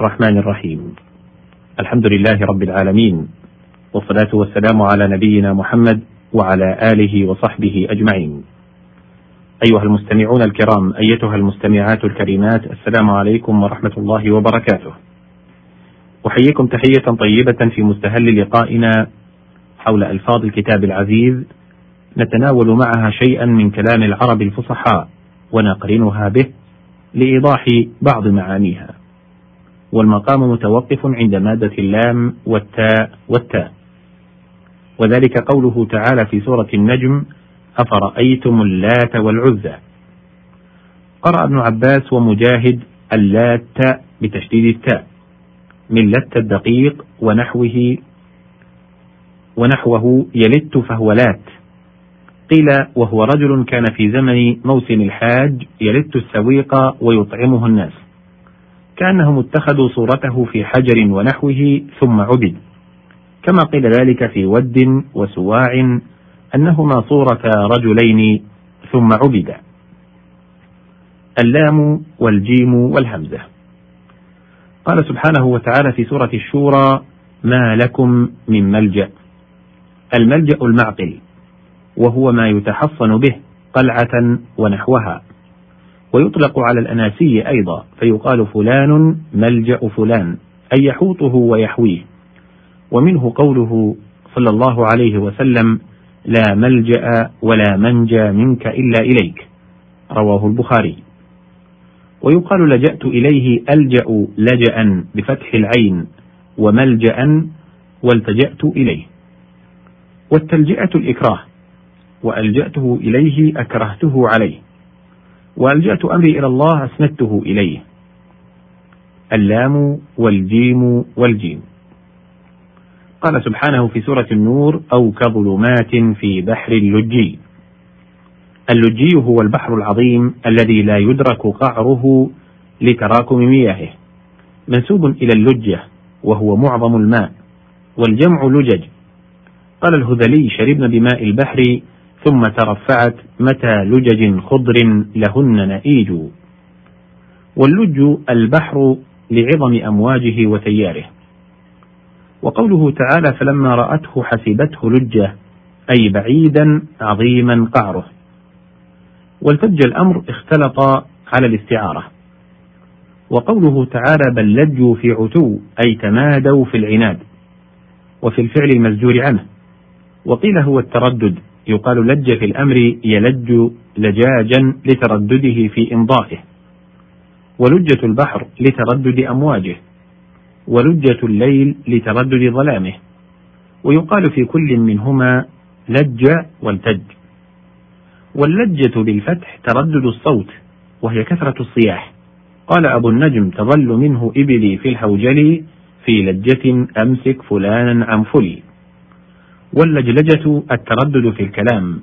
الرحمن الرحيم. الحمد لله رب العالمين والصلاة والسلام على نبينا محمد وعلى آله وصحبه أجمعين. أيها المستمعون الكرام أيتها المستمعات الكريمات السلام عليكم ورحمة الله وبركاته. أحييكم تحية طيبة في مستهل لقائنا حول ألفاظ الكتاب العزيز نتناول معها شيئا من كلام العرب الفصحاء ونقرنها به لإيضاح بعض معانيها. والمقام متوقف عند مادة اللام والتاء والتاء. وذلك قوله تعالى في سورة النجم أفرأيتم اللات والعزى؟ قرأ ابن عباس ومجاهد اللات بتشديد التاء من لت الدقيق ونحوه ونحوه يلت فهو لات. قيل وهو رجل كان في زمن موسم الحاج يلت السويق ويطعمه الناس. كأنهم اتخذوا صورته في حجر ونحوه ثم عبد كما قيل ذلك في ود وسواع أنهما صورة رجلين ثم عبدا اللام والجيم والهمزة. قال سبحانه وتعالى في سورة الشورى ما لكم من ملجأ. الملجأ المعقل وهو ما يتحصن به قلعة ونحوها. ويطلق على الأناسي أيضا فيقال فلان ملجأ فلان أي يحوطه ويحويه. ومنه قوله صلى الله عليه وسلم لا ملجأ ولا منجى منك إلا إليك رواه البخاري. ويقال لجأت إليه ألجأ لجأ بفتح العين وملجأ والتجأت إليه والتلجئة الإكراه وألجأته إليه أكرهته عليه. وألجأت أمري إلى الله أسندته إليه. اللام والجيم والجيم. قال سبحانه في سورة النور أو كظلمات في بحر لجي. اللجي هو البحر العظيم الذي لا يدرك قعره لتراكم مياهه منسوب إلى اللجة وهو معظم الماء والجمع لجج. قال الهذلي شربن بماء البحر ثم ترفعت متى لجج خضر لهن نئيج. واللج البحر لعظم أمواجه وتياره. وقوله تعالى فلما رأته حسبته لجة أي بعيدا عظيما قعره. والتج الأمر اختلط على الاستعارة. وقوله تعالى بل لجوا في عتو أي تمادوا في العناد. وفي الفعل المزجور عنه. وقيل هو التردد. يقال لج في الأمر يلج لجاجا لتردده في إمضائه. ولجة البحر لتردد أمواجه. ولجة الليل لتردد ظلامه. ويقال في كل منهما لج والتج. واللجة بالفتح تردد الصوت وهي كثرة الصياح. قال أبو النجم تظل منه إبلي في الهوجل في لجة أمسك فلانا عن فلي. واللجلجة التردد في الكلام.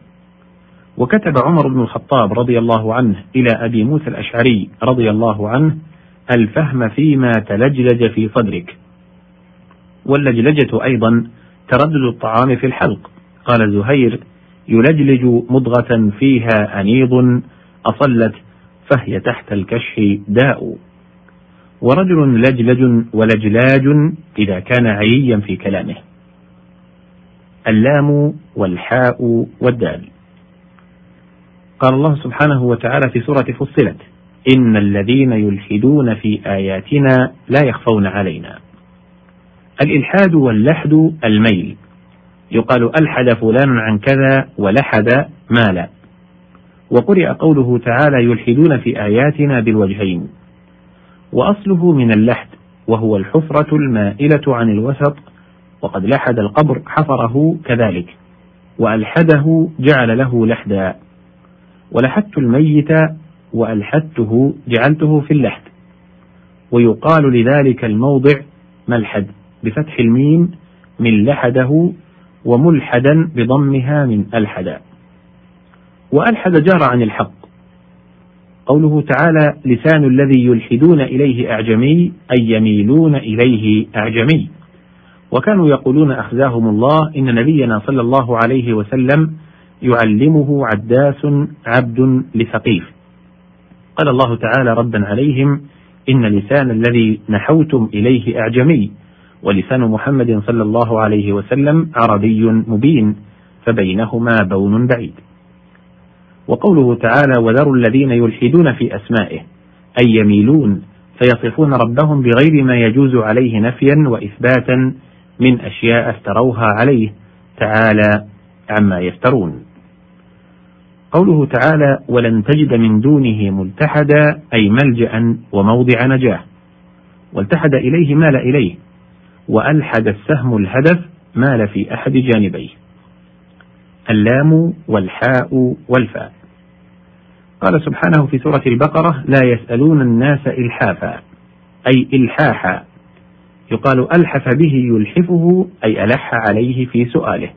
وكتب عمر بن الخطاب رضي الله عنه إلى أبي موسى الأشعري رضي الله عنه الفهم فيما تلجلج في صدرك. واللجلجة أيضا تردد الطعام في الحلق. قال زهير يلجلج مضغة فيها أنيض أصلت فهي تحت الكشح داء. ورجل لجلج ولجلاج إذا كان عييا في كلامه. اللام والحاء والدال. قال الله سبحانه وتعالى في سورة فصلت إن الذين يلحدون في آياتنا لا يخفون علينا. الإلحاد واللحد الميل. يقال ألحد فلان عن كذا ولحد مالا. وقرئ قوله تعالى يلحدون في آياتنا بالوجهين. وأصله من اللحد وهو الحفرة المائلة عن الوسط وقد لحد القبر حفره كذلك وألحده جعل له لحدا ولحدت الميت وألحدته جعلته في اللحد ويقال لذلك الموضع ملحد بفتح الميم من لحده وملحدا بضمها من ألحدا. وألحد جار عن الحق. قوله تعالى لسان الذي يلحدون إليه أعجمي أي يميلون إليه أعجمي. وكانوا يقولون أخزاهم الله إن نبينا صلى الله عليه وسلم يعلمه عداس عبد لثقيف. قال الله تعالى ردا عليهم إن لسان الذي نحوتم إليه أعجمي ولسان محمد صلى الله عليه وسلم عربي مبين فبينهما بون بعيد. وقوله تعالى وذروا الذين يلحدون في أسمائه أي يميلون فيصفون ربهم بغير ما يجوز عليه نفيا وإثباتا من أشياء افتروها عليه تعالى عما يفترون. قوله تعالى ولن تجد من دونه ملتحدا أي ملجأ وموضع نجاة. والتحد إليه مال إليه وألحد السهم الهدف مال في أحد جانبيه. اللام والحاء والفاء. قال سبحانه في سورة البقرة لا يسألون الناس إلحافا أي إلحاحا. يقال ألحف به يلحفه أي ألح عليه في سؤاله.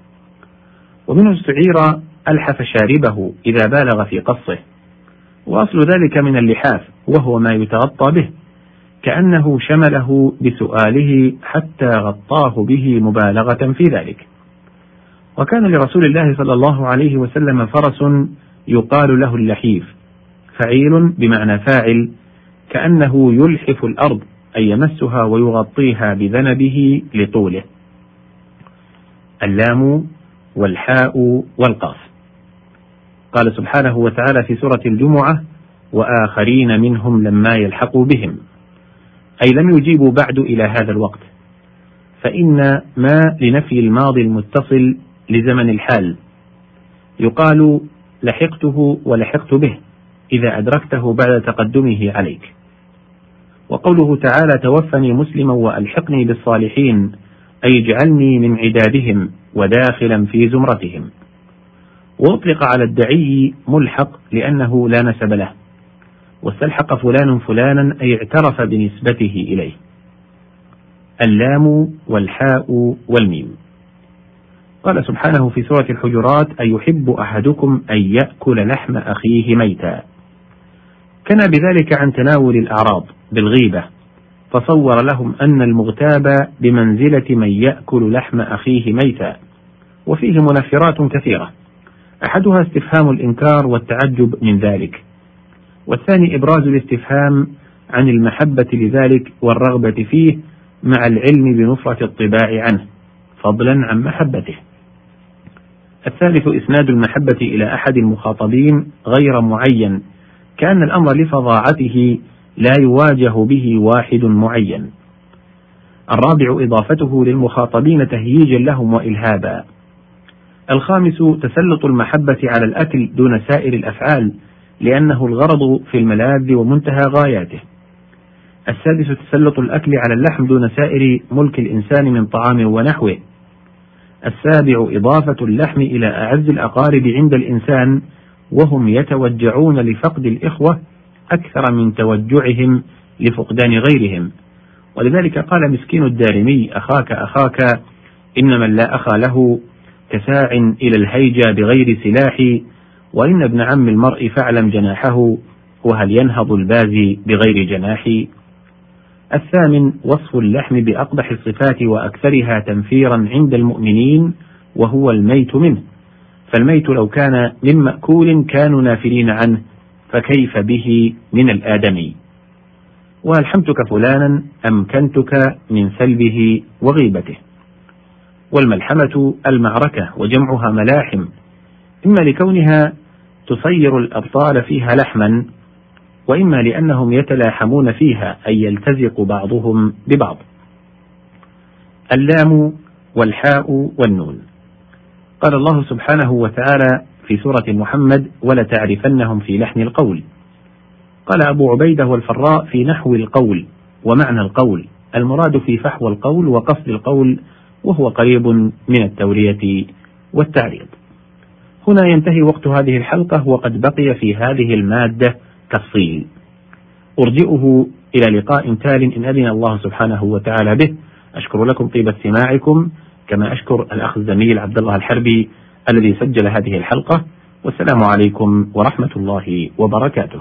ومنه استعير ألحف شاربه إذا بالغ في قصه. وأصل ذلك من اللحاف وهو ما يتغطى به. كأنه شمله بسؤاله حتى غطاه به مبالغة في ذلك. وكان لرسول الله صلى الله عليه وسلم فرس يقال له اللحيف فعيل بمعنى فاعل كأنه يلحف الأرض. أي يمسها ويغطيها بذنبه لطوله. اللام والحاء والقاف. قال سبحانه وتعالى في سورة الجمعة وآخرين منهم لما يلحقوا بهم. أي لم يجيبوا بعد إلى هذا الوقت. فإن ما لنفي الماضي المتصل لزمن الحال. يقال لحقته ولحقت به إذا أدركته بعد تقدمه عليك. وقوله تعالى توفني مسلما وألحقني بالصالحين أي اجعلني من عدادهم وداخلا في زمرتهم. وأطلق على الدعي ملحق لأنه لا نسب له. واستلحق فلان فلانا أي اعترف بنسبته إليه. اللام والحاء والميم. قال سبحانه في سورة الحجرات أيحب أحدكم أن يأكل لحم أخيه ميتا. كان بذلك عن تناول الأعراض. بالغيبة. فصور لهم أن المغتاب بمنزلة من يأكل لحم أخيه ميتا. وفيه منفرات كثيرة. أحدها استفهام الإنكار والتعجب من ذلك. والثاني إبراز الاستفهام عن المحبة لذلك والرغبة فيه مع العلم بنفرة الطباع عنه فضلا عن محبته. الثالث إسناد المحبة إلى أحد المخاطبين غير معين. كأن الأمر لفظاعته لا يواجه به واحد معين. الرابع إضافته للمخاطبين تهييجا لهم وإلهابا. الخامس تسلط المحبة على الأكل دون سائر الأفعال لأنه الغرض في الملاذ ومنتهى غاياته. السادس تسلط الأكل على اللحم دون سائر ملك الإنسان من طعام ونحوه. السابع إضافة اللحم إلى أعز الأقارب عند الإنسان وهم يتوجعون لفقد الإخوة أكثر من توجعهم لفقدان غيرهم. ولذلك قال مسكين الدارمي أخاك أخاك إن من لا أخا له كساع إلى الهيجا بغير سلاح وإن ابن عم المرء فاعلم جناحه وهل ينهض البازي بغير جناح؟ الثامن وصف اللحم بأقبح الصفات وأكثرها تنفيرا عند المؤمنين وهو الميت منه. فالميت لو كان من مأكول كانوا نافلين عنه فكيف به من الآدمي؟ وألحمتك فلانا أمكنتك من سلبه وغيبته. والملحمة المعركة وجمعها ملاحم. إما لكونها تصير الأبطال فيها لحما وإما لأنهم يتلاحمون فيها أي يلتزق بعضهم ببعض. اللام والحاء والنون. قال الله سبحانه وتعالى في سورة محمد ولتعرفنهم في لحن القول. قال أبو عبيدة والفراء في نحو القول ومعنى القول. المراد في فحوى القول وقصد القول وهو قريب من التورية والتعريض. هنا ينتهي وقت هذه الحلقة وقد بقي في هذه المادة تفصيل. أرجئه إلى لقاء تال إن أذن الله سبحانه وتعالى به. أشكر لكم طيب استماعكم. كما أشكر الأخ الزميل عبد الله الحربي الذي سجل هذه الحلقة. والسلام عليكم ورحمة الله وبركاته.